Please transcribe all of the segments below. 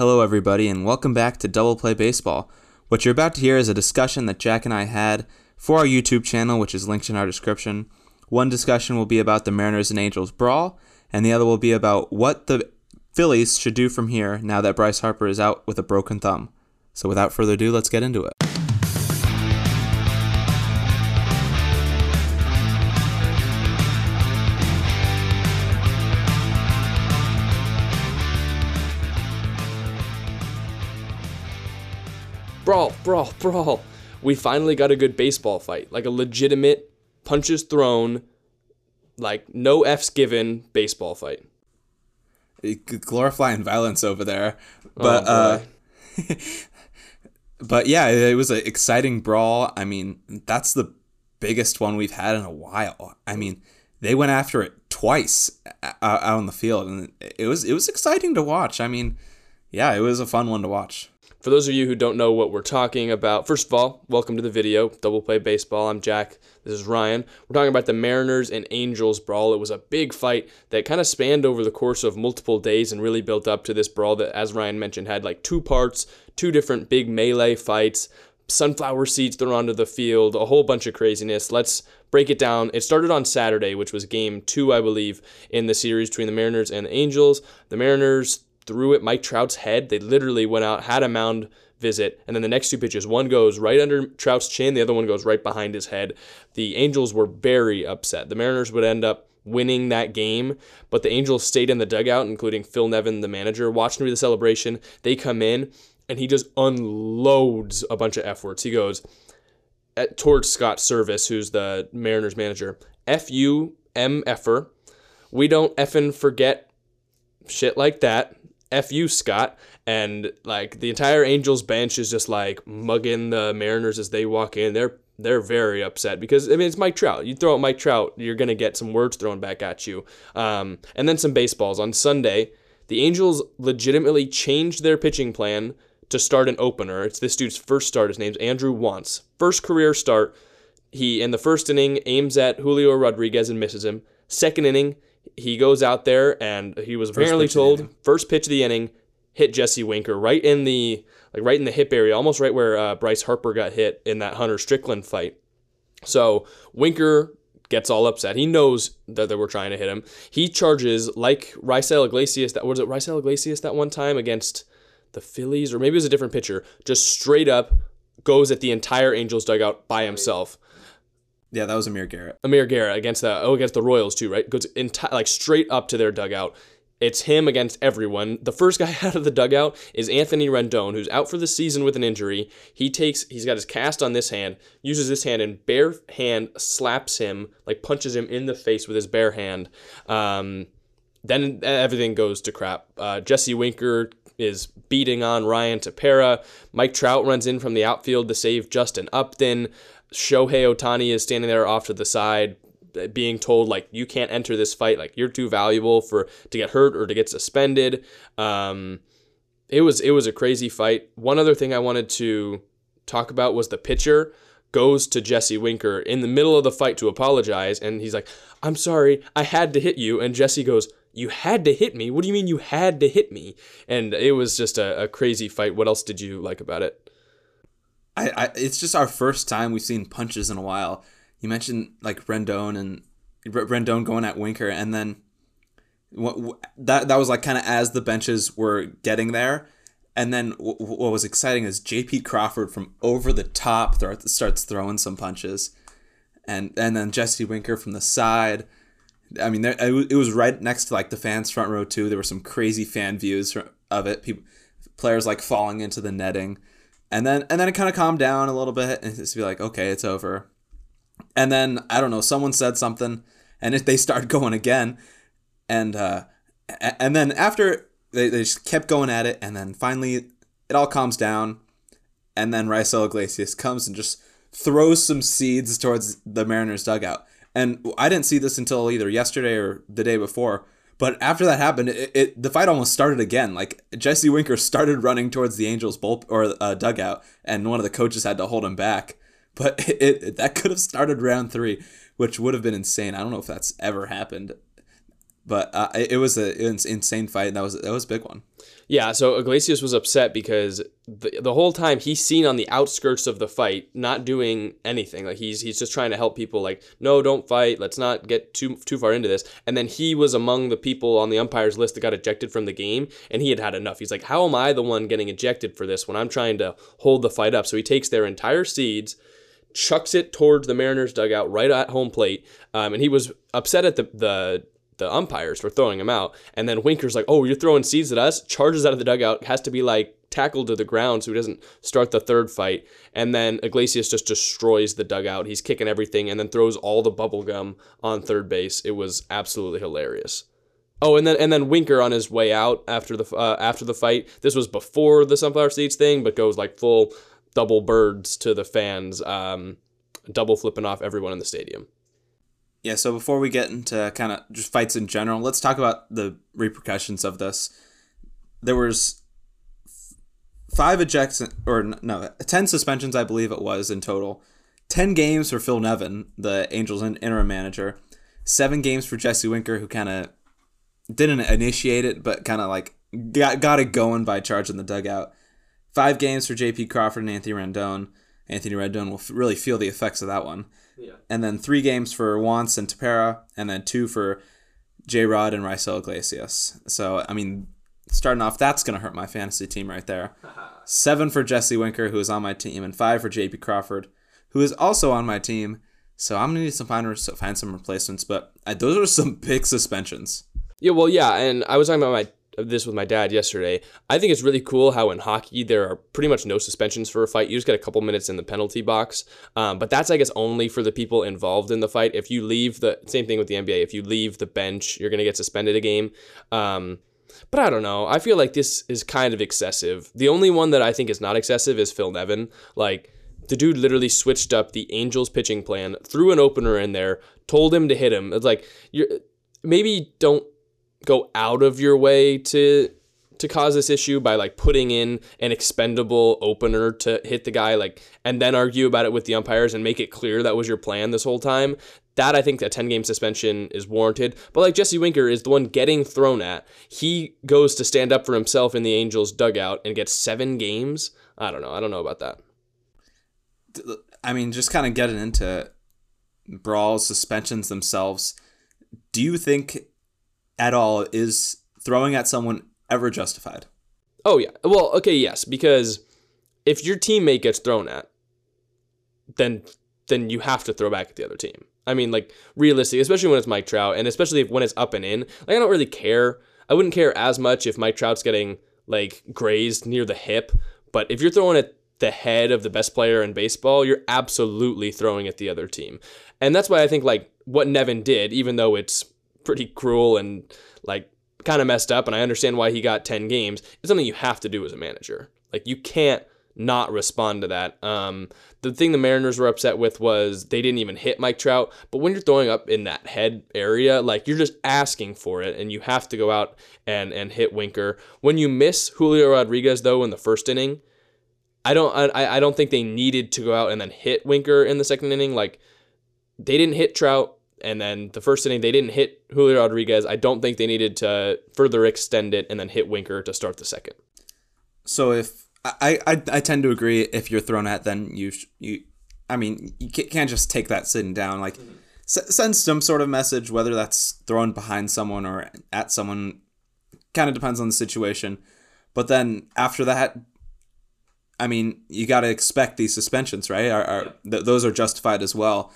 Hello, everybody, and welcome back to Double Play Baseball. What you're about to hear is a discussion that Jack and I had for our YouTube channel, which is linked in our description. One discussion will be about the Mariners and Angels brawl, and the other will be about what the Phillies should do from here now that Bryce Harper is out with a broken thumb. So, without further ado, let's get into it. Brawl, brawl. We finally got a good baseball fight, like a legitimate punches thrown, like no F's given baseball fight. Glorifying violence over there, but oh, uh, but yeah, it was an exciting brawl. I mean, that's the biggest one we've had in a while. I mean, they went after it twice out on the field, and it was it was exciting to watch. I mean, yeah, it was a fun one to watch. For those of you who don't know what we're talking about, first of all, welcome to the video, Double Play Baseball. I'm Jack. This is Ryan. We're talking about the Mariners and Angels brawl. It was a big fight that kind of spanned over the course of multiple days and really built up to this brawl that, as Ryan mentioned, had like two parts, two different big melee fights, sunflower seeds thrown onto the field, a whole bunch of craziness. Let's break it down. It started on Saturday, which was game two, I believe, in the series between the Mariners and the Angels. The Mariners threw at Mike Trout's head. They literally went out, had a mound visit, and then the next two pitches, one goes right under Trout's chin, the other one goes right behind his head. The Angels were very upset. The Mariners would end up winning that game, but the Angels stayed in the dugout, including Phil Nevin, the manager, watching the celebration. They come in, and he just unloads a bunch of F words. He goes at, towards Scott Servais, who's the Mariners manager, F U M Effer. We don't effing forget shit like that. F you, Scott. And like the entire Angels bench is just like mugging the Mariners as they walk in. They're they're very upset because I mean it's Mike Trout. You throw out Mike Trout, you're gonna get some words thrown back at you. Um, and then some baseballs on Sunday. The Angels legitimately changed their pitching plan to start an opener. It's this dude's first start. His name's Andrew Wantz. First career start. He in the first inning aims at Julio Rodriguez and misses him. Second inning, he goes out there and he was apparently told first pitch of the inning hit Jesse Winker right in the like right in the hip area, almost right where uh, Bryce Harper got hit in that Hunter Strickland fight. So Winker gets all upset. He knows that they were trying to hit him. He charges like Raisel Iglesias. That was it. Raisel Iglesias that one time against the Phillies, or maybe it was a different pitcher. Just straight up goes at the entire Angels dugout by himself. Yeah, that was Amir Garrett. Amir Garrett against the oh against the Royals too, right? Goes enti- like straight up to their dugout. It's him against everyone. The first guy out of the dugout is Anthony Rendon, who's out for the season with an injury. He takes he's got his cast on this hand, uses this hand and bare hand slaps him, like punches him in the face with his bare hand. Um, then everything goes to crap. Uh, Jesse Winker is beating on Ryan Tepera. Mike Trout runs in from the outfield to save Justin Upton. Shohei Ohtani is standing there off to the side, being told like you can't enter this fight, like you're too valuable for to get hurt or to get suspended. Um, it was it was a crazy fight. One other thing I wanted to talk about was the pitcher goes to Jesse Winker in the middle of the fight to apologize, and he's like, "I'm sorry, I had to hit you," and Jesse goes. You had to hit me. What do you mean you had to hit me? And it was just a, a crazy fight. What else did you like about it? I, I it's just our first time we've seen punches in a while. You mentioned like Rendon and Rendon going at Winker, and then what that that was like kind of as the benches were getting there, and then what was exciting is J.P. Crawford from over the top th- starts throwing some punches, and and then Jesse Winker from the side. I mean, there, it was right next to like the fans' front row too. There were some crazy fan views of it. People, players like falling into the netting and then and then it kind of calmed down a little bit and just be like okay it's over. And then i don't know someone said something and it, they started going again. And uh and then after they, they just kept going at it and then finally it all calms down. And then Raisel Iglesias comes and just throws some seeds towards the Mariners dugout. And I didn't see this until either yesterday or the day before but after that happened, it, it, the fight almost started again. Like Jesse Winker started running towards the Angels' bull or uh, dugout, and one of the coaches had to hold him back. But it, it that could have started round three, which would have been insane. I don't know if that's ever happened. But uh, it, was a an insane fight. That was that was a big one. Yeah, so Iglesias was upset because the, the whole time he's seen on the outskirts of the fight, not doing anything. Like he's he's just trying to help people. Like, no, don't fight. Let's not get too too far into this. And then he was among the people on the umpires list that got ejected from the game, and he had had enough. He's like, how am I the one getting ejected for this when I'm trying to hold the fight up? So he takes their entire seeds chucks it towards the Mariners dugout right at home plate. Um, and he was upset at the, the the umpires for throwing him out. And then Winker's like, "Oh, you're throwing seeds at us!" Charges out of the dugout, has to be like tackled to the ground so he doesn't start the third fight. And then Iglesias just destroys the dugout. He's kicking everything and then throws all the bubble gum on third base. It was absolutely hilarious. Oh, and then and then Winker on his way out after the uh, after the fight. This was before the sunflower seeds thing, but goes like full double birds to the fans, um, double flipping off everyone in the stadium. Yeah, so before we get into kind of just fights in general, let's talk about the repercussions of this. There was five ejects or no, 10 suspensions, I believe it was in total. 10 games for Phil Nevin, the Angels interim manager. Seven games for Jesse Winker, who kind of didn't initiate it, but kind of like got, got it going by charging the dugout. Five games for J.P. Crawford and Anthony Rendon. Anthony Rendon will really feel the effects of that one. Yeah. And then three games for Wantz and Tepera, and then two for J. Rod and Raisel Iglesias. So, I mean, starting off, that's going to hurt my fantasy team right there. Seven for Jesse Winker, who is on my team, and five for J.P. Crawford, who is also on my team. So I'm gonna need some find, find some replacements, but uh, those are some big suspensions. Yeah, well, yeah, and I was talking about my this with my dad yesterday. I think it's really cool how in hockey there are pretty much no suspensions for a fight. You just get a couple minutes in the penalty box, um, but that's I guess only for the people involved in the fight. If you leave the same thing with the NBA, if you leave the bench, you're gonna get suspended a game. Um, but I don't know. I feel like this is kind of excessive. The only one that I think is not excessive is Phil Nevin. Like the dude literally switched up the Angels pitching plan, threw an opener in there, told him to hit him. It's like you're maybe don't go out of your way to to cause this issue by like putting in an expendable opener to hit the guy like and then argue about it with the umpires and make it clear that was your plan this whole time. That I think a 10 game suspension is warranted. But like Jesse Winker is the one getting thrown at. He goes to stand up for himself in the Angels dugout and gets 7 games. I don't know. I don't know about that. I mean just kind of getting into brawls suspensions themselves do you think at all is throwing at someone ever justified? Oh yeah. Well, okay, yes, because if your teammate gets thrown at, then then you have to throw back at the other team. I mean, like realistically, especially when it's Mike Trout, and especially when it's up and in. Like I don't really care. I wouldn't care as much if Mike Trout's getting like grazed near the hip, but if you're throwing at the head of the best player in baseball, you're absolutely throwing at the other team. And that's why I think like what Nevin did, even though it's pretty cruel and like kind of messed up and I understand why he got 10 games. It's something you have to do as a manager. Like you can't not respond to that. Um, the thing the Mariners were upset with was they didn't even hit Mike Trout. But when you're throwing up in that head area, like you're just asking for it, and you have to go out and and hit Winker. When you miss Julio Rodriguez though in the first inning, I don't I, I don't think they needed to go out and then hit Winker in the second inning. Like they didn't hit Trout. And then the first inning, they didn't hit Julio Rodriguez. I don't think they needed to further extend it and then hit Winker to start the second. So if I, I, I tend to agree, if you're thrown at, then you you, I mean, you can't just take that sitting down. Like, mm-hmm. s- send some sort of message, whether that's thrown behind someone or at someone. Kind of depends on the situation. But then after that, I mean, you got to expect these suspensions, right? Are, are th- those are justified as well?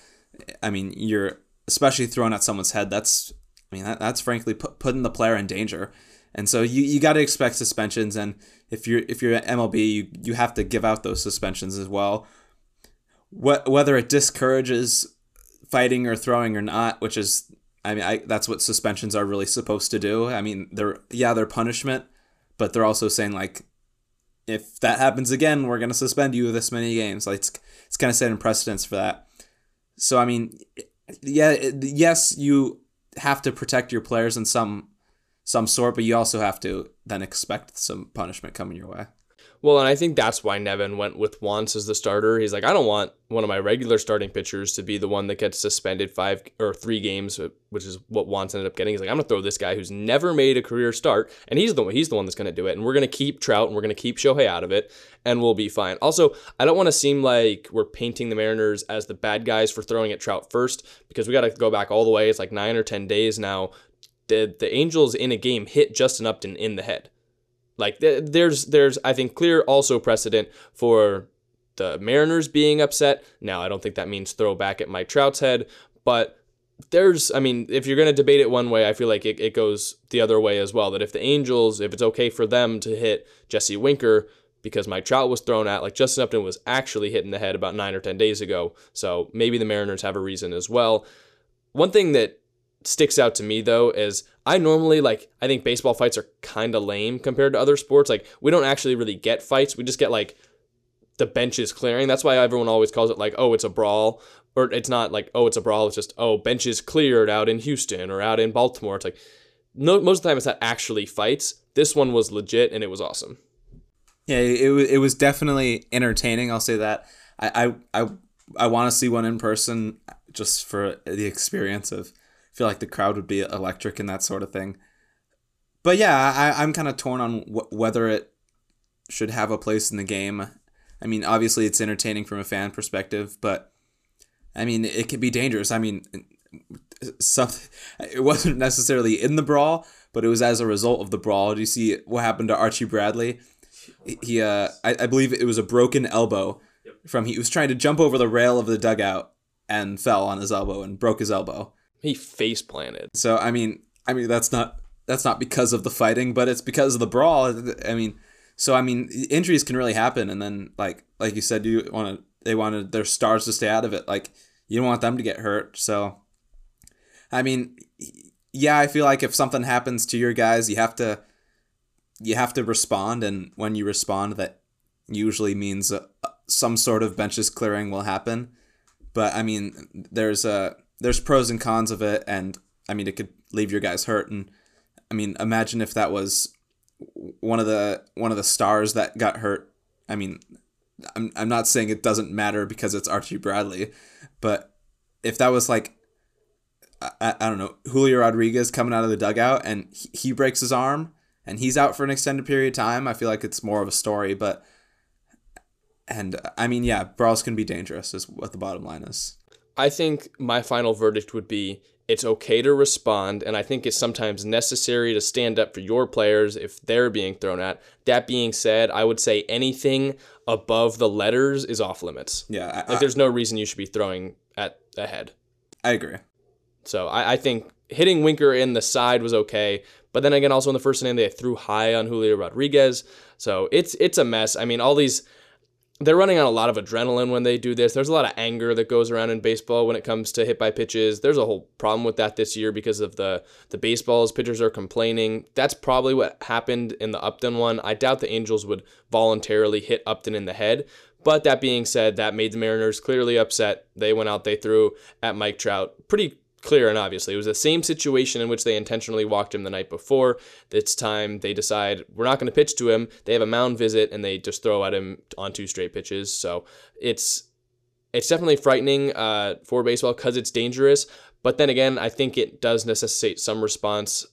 I mean, you're especially thrown at someone's head, that's I mean that, that's frankly put, putting the player in danger. And so you, you got to expect suspensions, and if you're if you're at MLB, you, you have to give out those suspensions as well. What whether it discourages fighting or throwing or not, which is I mean I, that's what suspensions are really supposed to do. I mean they're yeah they're punishment, but they're also saying like if that happens again, we're gonna suspend you this many games. Like it's it's kind of setting precedence for that. So I mean, yeah, yes, you have to protect your players in some some sort, but you also have to then expect some punishment coming your way. Well, and I think that's why Nevin went with Wantz as the starter. He's like, I don't want one of my regular starting pitchers to be the one that gets suspended five or three games, which is what Wantz ended up getting. He's like, I'm gonna throw this guy who's never made a career start, and he's the one. He's the one that's gonna do it, and we're gonna keep Trout and we're gonna keep Shohei out of it, and we'll be fine. Also, I don't want to seem like we're painting the Mariners as the bad guys for throwing at Trout first, because we got to go back all the way. It's like nine or ten days now. The the Angels in a game hit Justin Upton in the head. Like there's there's I think clear also precedent for the Mariners being upset. Now I don't think that means throw back at Mike Trout's head, but there's I mean if you're going to debate it one way, I feel like it, it goes the other way as well. That if the Angels, if it's okay for them to hit Jesse Winker because Mike Trout was thrown at, like Justin Upton was actually hit in the head about nine or ten days ago. So maybe the Mariners have a reason as well. One thing that sticks out to me though is I normally like I think baseball fights are kind of lame compared to other sports. Like we don't actually really get fights. We just get like the benches clearing. That's why everyone always calls it like, oh, it's a brawl. Or it's not like, oh, it's a brawl. It's just, oh, benches cleared out in Houston or out in Baltimore. It's like, no, most of the time it's not actually fights. This one was legit and it was awesome. Yeah, it, it was definitely entertaining. I'll say that. I, I, I, I want to see one in person just for the experience of feel like the crowd would be electric and that sort of thing. But yeah, I, I'm kind of torn on wh- whether it should have a place in the game. I mean, obviously it's entertaining from a fan perspective, but I mean, it could be dangerous. I mean, something it wasn't necessarily in the brawl, but it was as a result of the brawl. Do you see what happened to Archie Bradley? He, uh, I, I believe it was a broken elbow from he was trying to jump over the rail of the dugout and fell on his elbow and broke his elbow. He face planted. So I mean, I mean that's not that's not because of the fighting, but it's because of the brawl. I mean, so I mean, injuries can really happen, and then like like you said, you want to they wanted their stars to stay out of it. Like you don't want them to get hurt. So, I mean, yeah, I feel like if something happens to your guys, you have to you have to respond, and when you respond, that usually means uh, some sort of benches clearing will happen. But I mean, there's a there's pros and cons of it, and I mean it could leave your guys hurt. And I mean, imagine if that was one of the one of the stars that got hurt. I mean, I'm I'm not saying it doesn't matter because it's Archie Bradley, but if that was like I, I don't know Julio Rodriguez coming out of the dugout and he, he breaks his arm and he's out for an extended period of time, I feel like it's more of a story. But and I mean, yeah, brawls can be dangerous. Is what the bottom line is. I think my final verdict would be it's okay to respond, and I think it's sometimes necessary to stand up for your players if they're being thrown at. That being said, I would say anything above the letters is off limits. Yeah, I, like there's no reason you should be throwing at a head. I agree. So I, I think hitting Winker in the side was okay, but then again, also in the first inning they threw high on Julio Rodriguez, so it's it's a mess. I mean, all these they're running on a lot of adrenaline when they do this. There's a lot of anger that goes around in baseball when it comes to hit by pitches. There's a whole problem with that this year because of the the baseballs pitchers are complaining. That's probably what happened in the Upton one. I doubt the Angels would voluntarily hit Upton in the head. But that being said, that made the Mariners clearly upset. They went out, they threw at Mike Trout pretty clear and obviously. It was the same situation in which they intentionally walked him the night before. This time they decide we're not going to pitch to him. They have a mound visit and they just throw at him on two straight pitches. So it's it's definitely frightening uh, for baseball because it's dangerous. But then again, I think it does necessitate some response.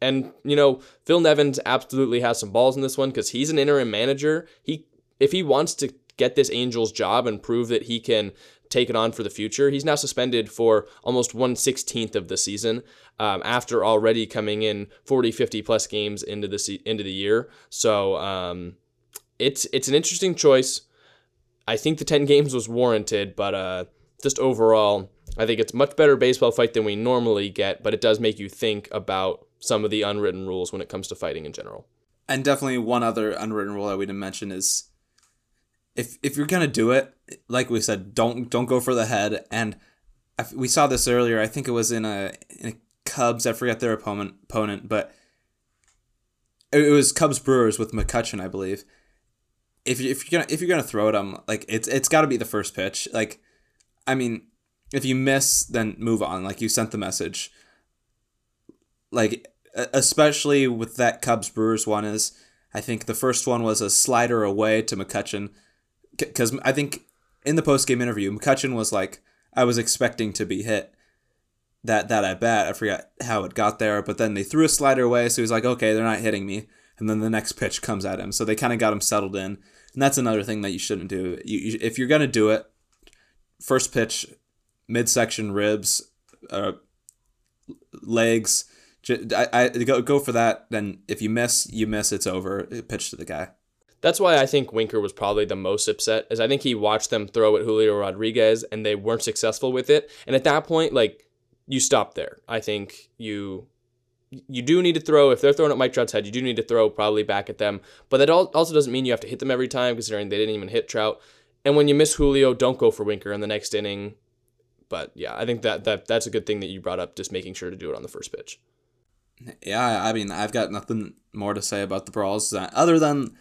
And you know, Phil Nevins absolutely has some balls in this one because he's an interim manager. He if he wants to get this Angels job and prove that he can take it on for the future. He's now suspended for almost 116th of the season um, after already coming in 40, 50 plus games into the se- into the year. So um, it's it's an interesting choice. I think the 10 games was warranted, but uh, just overall, I think it's much better baseball fight than we normally get, but it does make you think about some of the unwritten rules when it comes to fighting in general. And definitely one other unwritten rule I would mention is if if you're gonna do it, like we said, don't don't go for the head. And we saw this earlier. I think it was in a, in a Cubs. I forget their opponent opponent, but it was Cubs Brewers with McCutchen, I believe. If you, if you're gonna if you're gonna throw at them, like it's it's got to be the first pitch. Like, I mean, if you miss, then move on. Like you sent the message. Like especially with that Cubs Brewers one is I think the first one was a slider away to McCutchen, because I think in the post game interview, McCutchen was like, "I was expecting to be hit." That that at bat, I forgot how it got there, but then they threw a slider away, so he's like, "Okay, they're not hitting me." And then the next pitch comes at him, so they kind of got him settled in, and that's another thing that you shouldn't do. You, you if you're gonna do it, first pitch, midsection ribs, uh, legs. I, I go go for that. Then if you miss, you miss. It's over. Pitch to the guy. That's why I think Winker was probably the most upset, is I think he watched them throw at Julio Rodriguez and they weren't successful with it. And at that point, like you stop there. I think you you do need to throw if they're throwing at Mike Trout's head. You do need to throw probably back at them, but that also doesn't mean you have to hit them every time, considering they didn't even hit Trout. And when you miss Julio, don't go for Winker in the next inning. But yeah, I think that that that's a good thing that you brought up, just making sure to do it on the first pitch. Yeah, I mean, I've got nothing more to say about the brawls uh, other than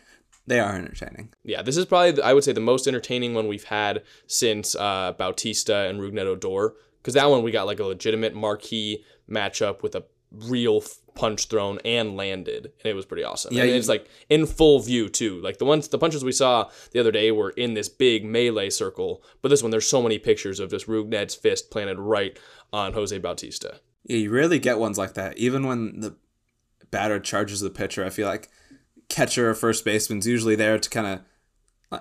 they are entertaining. Yeah, this is probably I would say the most entertaining one we've had since uh, Bautista and Rougned Odor, because that one we got like a legitimate marquee matchup with a real punch thrown and landed, and it was pretty awesome. Yeah, and it's like in full view too. Like the ones, the punches we saw the other day were in this big melee circle, but this one there's so many pictures of just Rougned's fist planted right on Jose Bautista. Yeah, you rarely get ones like that. Even when the batter charges the pitcher, I feel like catcher or first baseman's usually there to kind of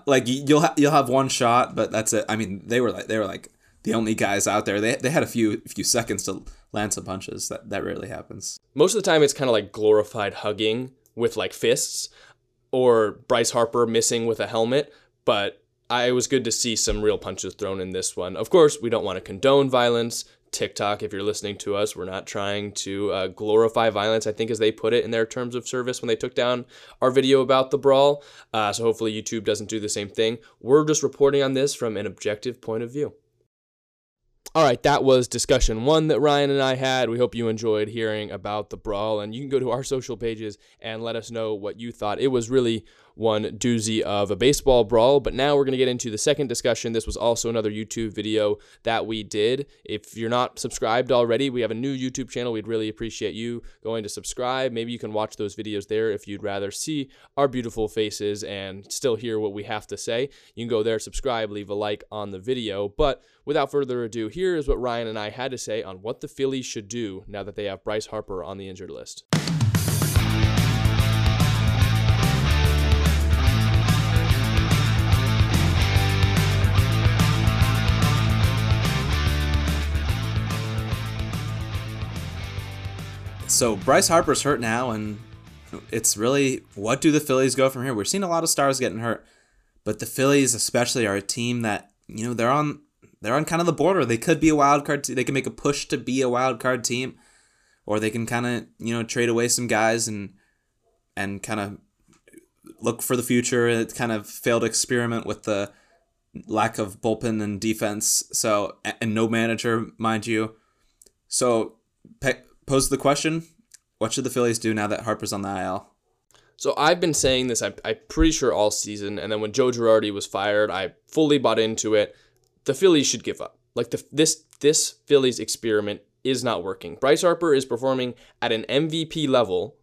like you'll ha- you'll have one shot, but that's it. I mean, they were like they were like the only guys out there. They, they had a few few seconds to land some punches. That that rarely happens. Most of the time, it's kind of like glorified hugging with like fists, or Bryce Harper missing with a helmet. But I was good to see some real punches thrown in this one. Of course, we don't want to condone violence. TikTok, if you're listening to us, we're not trying to uh, glorify violence, I think, as they put it in their terms of service when they took down our video about the brawl. Uh, so hopefully YouTube doesn't do the same thing. We're just reporting on this from an objective point of view. All right, that was discussion one that Ryan and I had. We hope you enjoyed hearing about the brawl, and you can go to our social pages and let us know what you thought. It was really one doozy of a baseball brawl. But now we're going to get into the second discussion. This was also another YouTube video that we did. If you're not subscribed already, we have a new YouTube channel. We'd really appreciate you going to subscribe. Maybe you can watch those videos there if you'd rather see our beautiful faces and still hear what we have to say. You can go there, subscribe, leave a like on the video. But without further ado, here is what Ryan and I had to say on what the Phillies should do now that they have Bryce Harper on the injured list. So Bryce Harper's hurt now, and it's really what do the Phillies go from here? We're seeing a lot of stars getting hurt, but the Phillies especially are a team that you know they're on they're on kind of the border. They could be a wild card. Te- they can make a push to be a wild card team, or they can kind of you know trade away some guys and and kind of look for the future. It kind of failed experiment with the lack of bullpen and defense. So and no manager, mind you. So pose the question: What should the Phillies do now that Harper's on the IL? So I've been saying this. I'm, I'm pretty sure all season, and then when Joe Girardi was fired, I fully bought into it. The Phillies should give up. Like the this this Phillies experiment is not working. Bryce Harper is performing at an MVP level,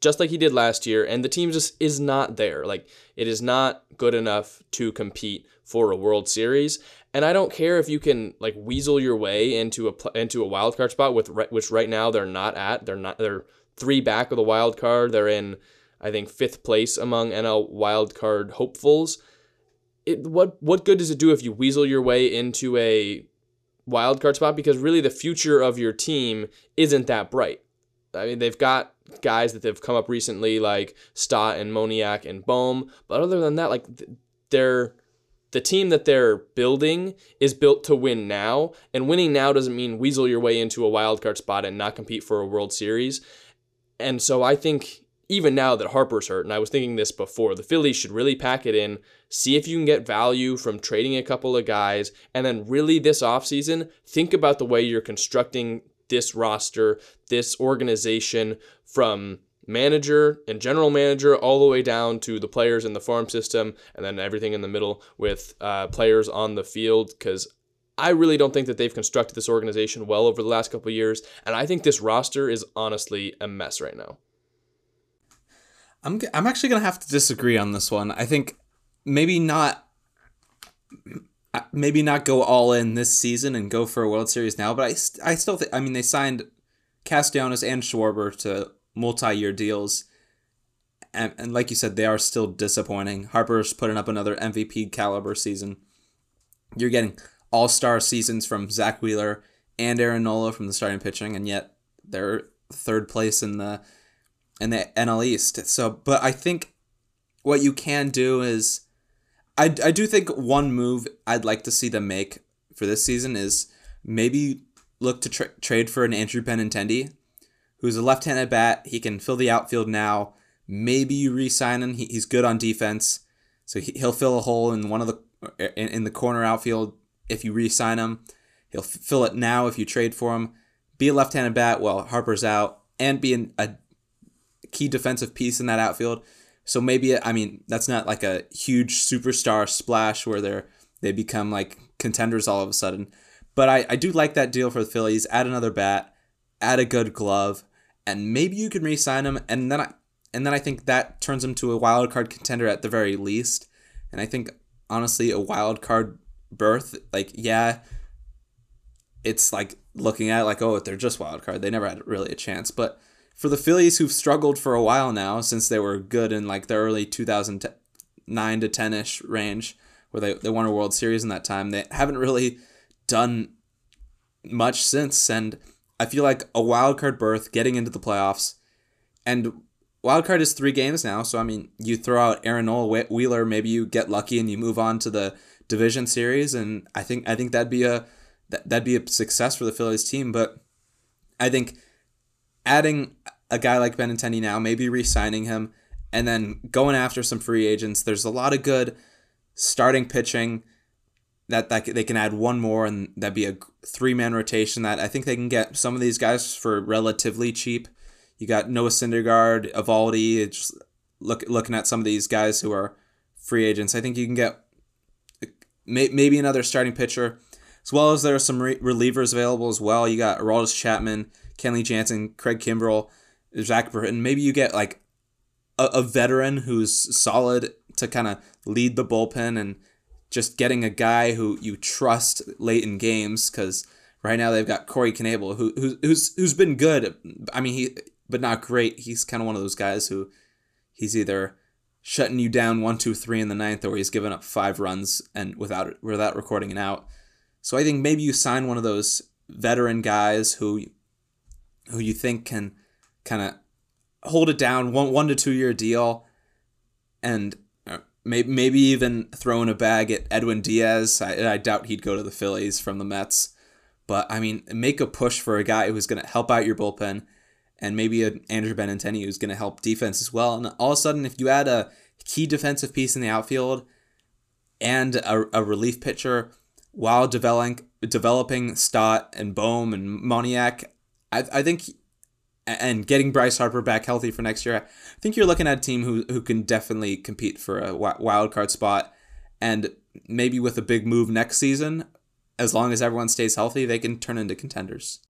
just like he did last year, and the team just is not there. Like it is not good enough to compete for a World Series. And I don't care if you can like weasel your way into a into a wild card spot with which right now they're not at. They're not. They're three back of the wild card. They're in, I think, fifth place among NL wild card hopefuls. It, what what good does it do if you weasel your way into a wild card spot? Because really, the future of your team isn't that bright. I mean, they've got guys that they've come up recently like Stott and Moniak and Bohm, but other than that, like they're the team that they're building is built to win now, and winning now doesn't mean weasel your way into a wild card spot and not compete for a World Series. And so I think even now that Harper's hurt, and I was thinking this before, the Phillies should really pack it in, see if you can get value from trading a couple of guys, and then really this offseason, think about the way you're constructing this roster, this organization from manager and general manager all the way down to the players in the farm system and then everything in the middle with uh, players on the field because I really don't think that they've constructed this organization well over the last couple years and I think this roster is honestly a mess right now. I'm I'm actually gonna have to disagree on this one. I think maybe not maybe not go all in this season and go for a World Series now, but I, I still think I mean they signed Castellanos and Schwarber to multi-year deals. And, and like you said, they are still disappointing. Harper's putting up another MVP caliber season. You're getting all-star seasons from Zack Wheeler and Aaron Nola from the starting pitching, and yet they're third place in the in the NL East. So, but I think what you can do is, I, I do think one move I'd like to see them make for this season is maybe look to tra- trade for an Andrew Benintendi, who's a left-handed bat. He can fill the outfield now. Maybe you re-sign him. He, he's good on defense, so he, he'll fill a hole in one of the in, in the corner outfield if you re-sign him. He'll f- fill it now if you trade for him. Be a left-handed bat while Harper's out, and be an, a key defensive piece in that outfield. So maybe I mean that's not like a huge superstar splash where they're they become like contenders all of a sudden. But I, I do like that deal for the Phillies. Add another bat, add a good glove, and maybe you can re-sign him. And then I and then I think that turns him to a wild card contender at the very least. And I think honestly a wild card berth, like yeah, it's like looking at it like oh they're just wild card. They never had really a chance, but for the Phillies who've struggled for a while now since they were good in like the early 2009 to 10ish range where they, they won a World Series in that time, they haven't really done much since. And I feel like a wild card berth getting into the playoffs and wild card is three games now. So, I mean, you throw out Aaron Nola, Wheeler, maybe you get lucky and you move on to the division series. And I think, I think that'd be a, that'd be a success for the Phillies team. But I think adding a guy like Benintendi now, maybe re-signing him, and then going after some free agents. There's a lot of good starting pitching that, that they can add one more, and that'd be a three-man rotation that I think they can get some of these guys for relatively cheap. You got Noah Syndergaard, Eovaldi. Just look looking at some of these guys who are free agents. I think you can get maybe another starting pitcher, as well as there are some re- relievers available as well. You got Aroldis Chapman. Kenley Jansen, Craig Kimbrel, Zach Britton. Maybe you get like a, a veteran who's solid to kind of lead the bullpen and just getting a guy who you trust late in games because right now they've got Corey Knebel who, who who's who's been good. I mean he but not great. He's kind of one of those guys who he's either shutting you down one two three in the ninth or he's given up five runs and without without recording an out. So I think maybe you sign one of those veteran guys who who you think can kind of hold it down one one to two year deal and uh, maybe maybe even throw in a bag at Edwin Diaz. I, I doubt he'd go to the Phillies from the Mets, but I mean, make a push for a guy who's going to help out your bullpen, and maybe an Andrew Benintendi who's going to help defense as well. And all of a sudden, if you add a key defensive piece in the outfield and a, a relief pitcher while developing developing Stott and Bohm and Moniak, I, I think and getting Bryce Harper back healthy for next year, I think you're looking at a team who, who can definitely compete for a wild card spot. And maybe with a big move next season, as long as everyone stays healthy, they can turn into contenders.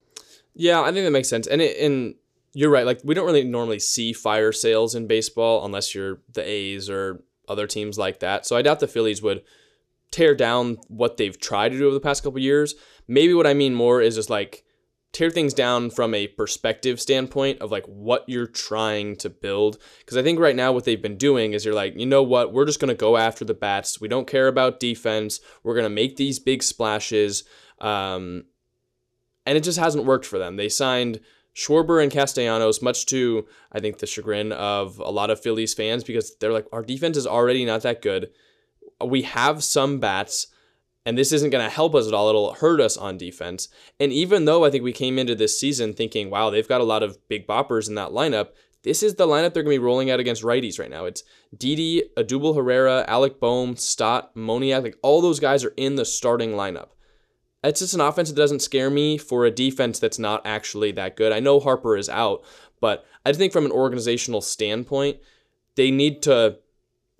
Yeah, I think that makes sense. And it, and you're right. Like we don't really normally see fire sales in baseball unless you're the A's or other teams like that. So I doubt the Phillies would tear down what they've tried to do over the past couple years. Maybe what I mean more is just like tear things down from a perspective standpoint of like what you're trying to build. Because I think right now what they've been doing is you're like, you know what, we're just going to go after the bats. We don't care about defense. We're going to make these big splashes. Um, and it just hasn't worked for them. They signed Schwarber and Castellanos, much to, I think, the chagrin of a lot of Phillies fans because they're like, our defense is already not that good. We have some bats and this isn't going to help us at all. It'll hurt us on defense. And even though I think we came into this season thinking, wow, they've got a lot of big boppers in that lineup, this is the lineup they're going to be rolling out against righties right now. It's Didi, Odubel Herrera, Alec Bohm, Stott, Moniak. Like all those guys are in the starting lineup. It's just an offense that doesn't scare me for a defense that's not actually that good. I know Harper is out, but I think from an organizational standpoint, they need to,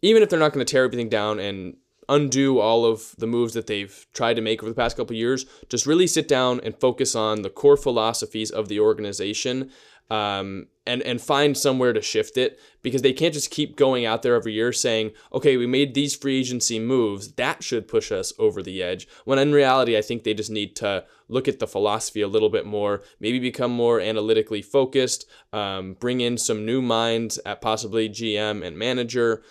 even if they're not going to tear everything down and undo all of the moves that they've tried to make over the past couple years. Just really sit down and focus on the core philosophies of the organization. um, and and find somewhere to shift it because they can't just keep going out there every year saying, okay, we made these free agency moves that should push us over the edge. When in reality, I think they just need to look at the philosophy a little bit more, maybe become more analytically focused, um, bring in some new minds at possibly GM and manager.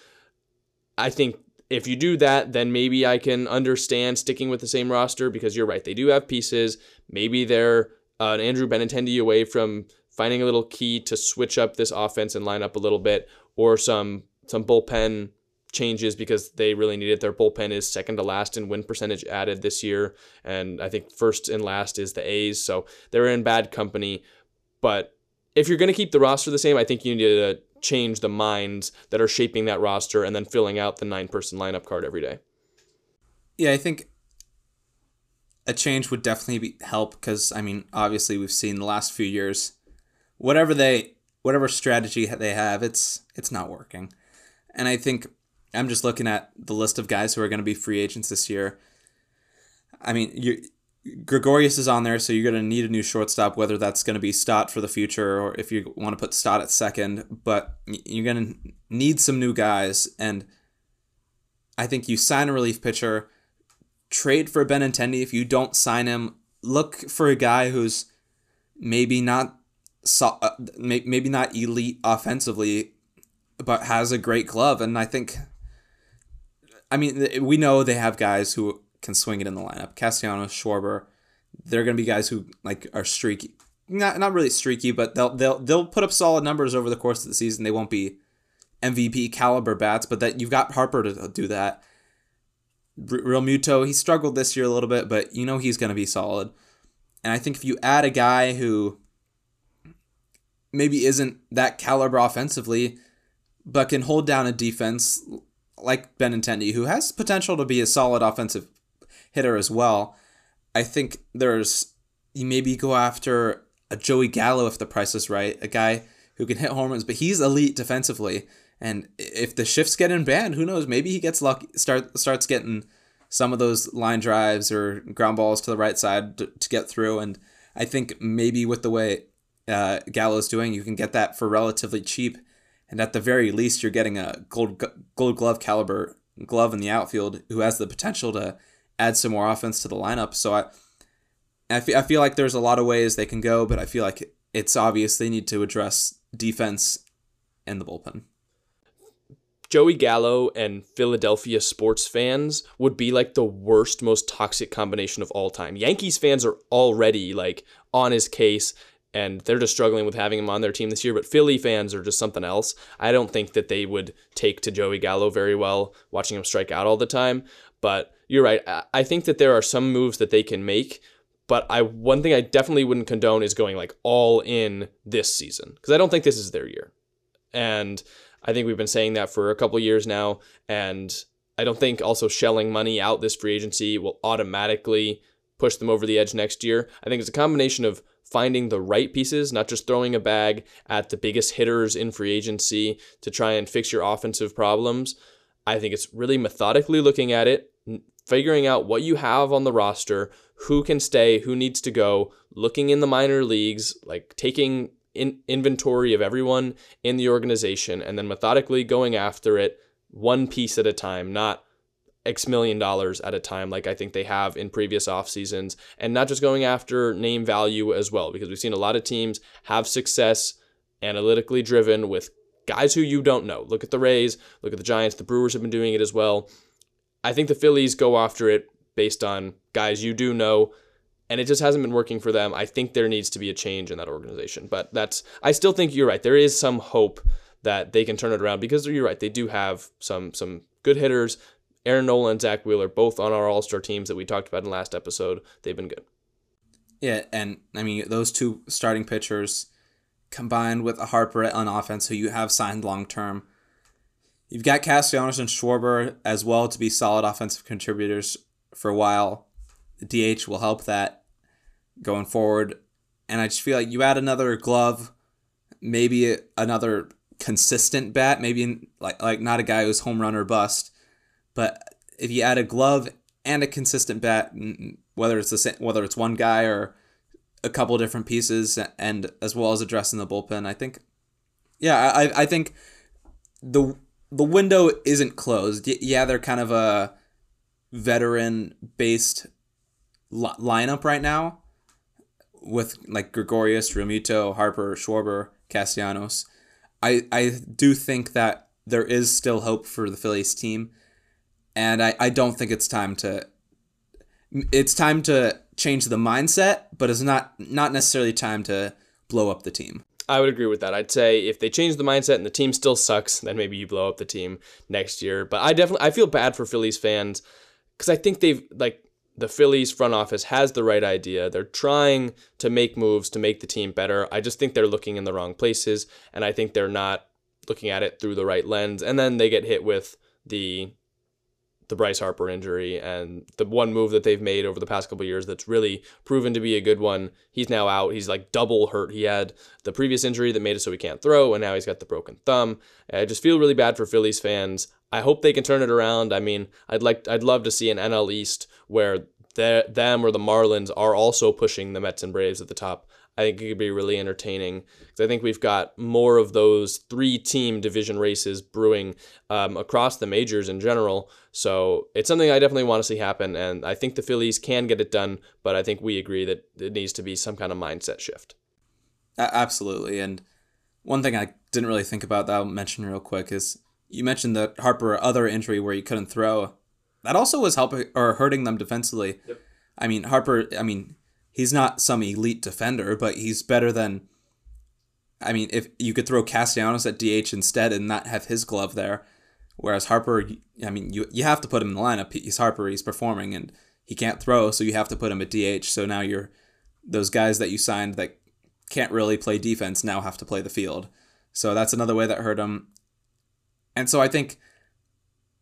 I think if you do that, then maybe I can understand sticking with the same roster because you're right. They do have pieces. Maybe they're uh, an Andrew Benintendi away from finding a little key to switch up this offense and line up a little bit, or some some bullpen changes because they really need it. Their bullpen is second to last in win percentage added this year, and I think first and last is the A's. So they're in bad company. But if you're going to keep the roster the same, I think you need to change the minds that are shaping that roster and then filling out the nine person lineup card every day. Yeah, I think a change would definitely be, help because I mean, obviously we've seen the last few years whatever they whatever strategy they have, it's it's not working. And I think I'm just looking at the list of guys who are going to be free agents this year. I mean, you Gregorius is on there, so you're going to need a new shortstop, whether that's going to be Stott for the future or if you want to put Stott at second. But you're going to need some new guys, and I think you sign a relief pitcher, trade for Benintendi. If you don't sign him, look for a guy who's maybe not uh, maybe not elite offensively, but has a great glove. And I think, I mean, we know they have guys who can swing it in the lineup. Castellanos, Schwarber, they're going to be guys who like are streaky. Not not really streaky, but they'll they'll they'll put up solid numbers over the course of the season. They won't be MVP caliber bats, but that you've got Harper to do that. Realmuto, he struggled this year a little bit, but you know he's going to be solid. And I think if you add a guy who maybe isn't that caliber offensively, but can hold down a defense like Benintendi, who has potential to be a solid offensive hitter as well. I think there's you maybe go after a Joey Gallo if the price is right, a guy who can hit home runs, but he's elite defensively. And if the shifts get in banned, who knows? Maybe he gets lucky, start starts getting some of those line drives or ground balls to the right side to, to get through. And I think maybe with the way uh, Gallo's doing, you can get that for relatively cheap, and at the very least, you're getting a gold gold glove caliber glove in the outfield who has the potential to add some more offense to the lineup. So I, I feel, I feel like there's a lot of ways they can go, but I feel like it's obvious they need to address defense and the bullpen. Joey Gallo and Philadelphia sports fans would be like the worst, most toxic combination of all time. Yankees fans are already like on his case and they're just struggling with having him on their team this year. But Philly fans are just something else. I don't think that they would take to Joey Gallo very well, watching him strike out all the time. But you're right. I think that there are some moves that they can make. But I one thing I definitely wouldn't condone is going like all in this season because I don't think this is their year, and I think we've been saying that for a couple years now. And I don't think also shelling money out this free agency will automatically push them over the edge next year. I think it's a combination of finding the right pieces, not just throwing a bag at the biggest hitters in free agency to try and fix your offensive problems. I think it's really methodically looking at it, figuring out what you have on the roster, who can stay, who needs to go, looking in the minor leagues, like taking in inventory of everyone in the organization, and then methodically going after it one piece at a time, not X million dollars at a time, like I think they have in previous off seasons, and not just going after name value as well, because we've seen a lot of teams have success analytically driven with guys who you don't know. Look at the Rays, look at the Giants, the Brewers have been doing it as well. I think the Phillies go after it based on guys you do know, and it just hasn't been working for them. I think there needs to be a change in that organization, but that's I still think you're right. There is some hope that they can turn it around because you're right. They do have some some good hitters, Aaron Nola and Zack Wheeler, both on our All Star teams that we talked about in last episode, they've been good. Yeah, and I mean those two starting pitchers combined with a Harper on offense, who you have signed long term. You've got Castellanos and Schwarber as well to be solid offensive contributors for a while. The DH will help that going forward. And I just feel like you add another glove, maybe another consistent bat, maybe like like not a guy who's home run or bust, but if you add a glove and a consistent bat, whether it's the same, whether it's one guy or a couple different pieces and as well as addressing the bullpen. I think, yeah, I I think the the window isn't closed. Yeah, they're kind of a veteran based li- lineup right now with like Gregorius, Realmuto, Harper, Schwarber, Castellanos. I I do think that there is still hope for the Phillies team, and I, I don't think it's time to it's time to change the mindset, but it's not not necessarily time to blow up the team. I would agree with that. I'd say if they change the mindset and the team still sucks, then maybe you blow up the team next year. But I definitely I feel bad for Phillies fans because I think they've like the Phillies front office has the right idea. They're trying to make moves to make the team better. I just think they're looking in the wrong places, and I think they're not looking at it through the right lens. And then they get hit with the the Bryce Harper injury and the one move that they've made over the past couple years that's really proven to be a good one. He's now out. He's like double hurt. He had the previous injury that made it so he can't throw, and now he's got the broken thumb. I just feel really bad for Phillies fans. I hope they can turn it around. I mean, I'd like I'd love to see an NL East where them or the Marlins are also pushing the Mets and Braves at the top. I think it could be really entertaining because I think we've got more of those three team division races brewing um, across the majors in general. So it's something I definitely want to see happen. And I think the Phillies can get it done, but I think we agree that it needs to be some kind of mindset shift. Absolutely. And one thing I didn't really think about that I'll mention real quick is you mentioned the Harper other injury where he couldn't throw. That also was helping or hurting them defensively. Yep. I mean, Harper, I mean, he's not some elite defender, but he's better than. I mean, if you could throw Castellanos at DH instead and not have his glove there, whereas Harper, I mean, you you have to put him in the lineup. He's Harper, he's performing, and he can't throw, so you have to put him at DH. So now you're those guys that you signed that can't really play defense now have to play the field. So that's another way that hurt him. And so I think,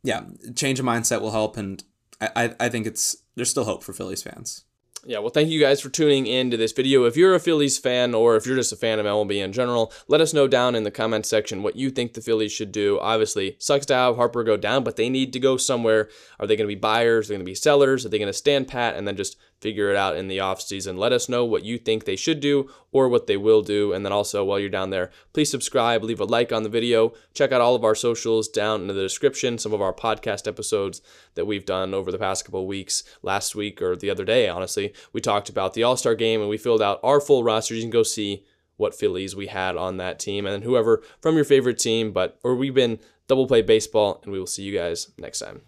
yeah, change of mindset will help, and I, I, I think it's there's still hope for Phillies fans yeah, well, thank you guys for tuning in to this video. If you're a Phillies fan or if you're just a fan of MLB in general, let us know down in the comment section what you think the Phillies should do. Obviously, sucks to have Harper go down, but they need to go somewhere. Are they going to be buyers? Are they going to be sellers? Are they going to stand pat and then just figure it out in the off season. Let us know what you think they should do or what they will do. And then also, while you're down there, please subscribe, leave a like on the video. Check out all of our socials down in the description, some of our podcast episodes that we've done over the past couple weeks. Last week or the other day, honestly, we talked about the All Star game and we filled out our full roster. You can go see what Phillies we had on that team and whoever from your favorite team. But or we've been double play baseball, and we will see you guys next time.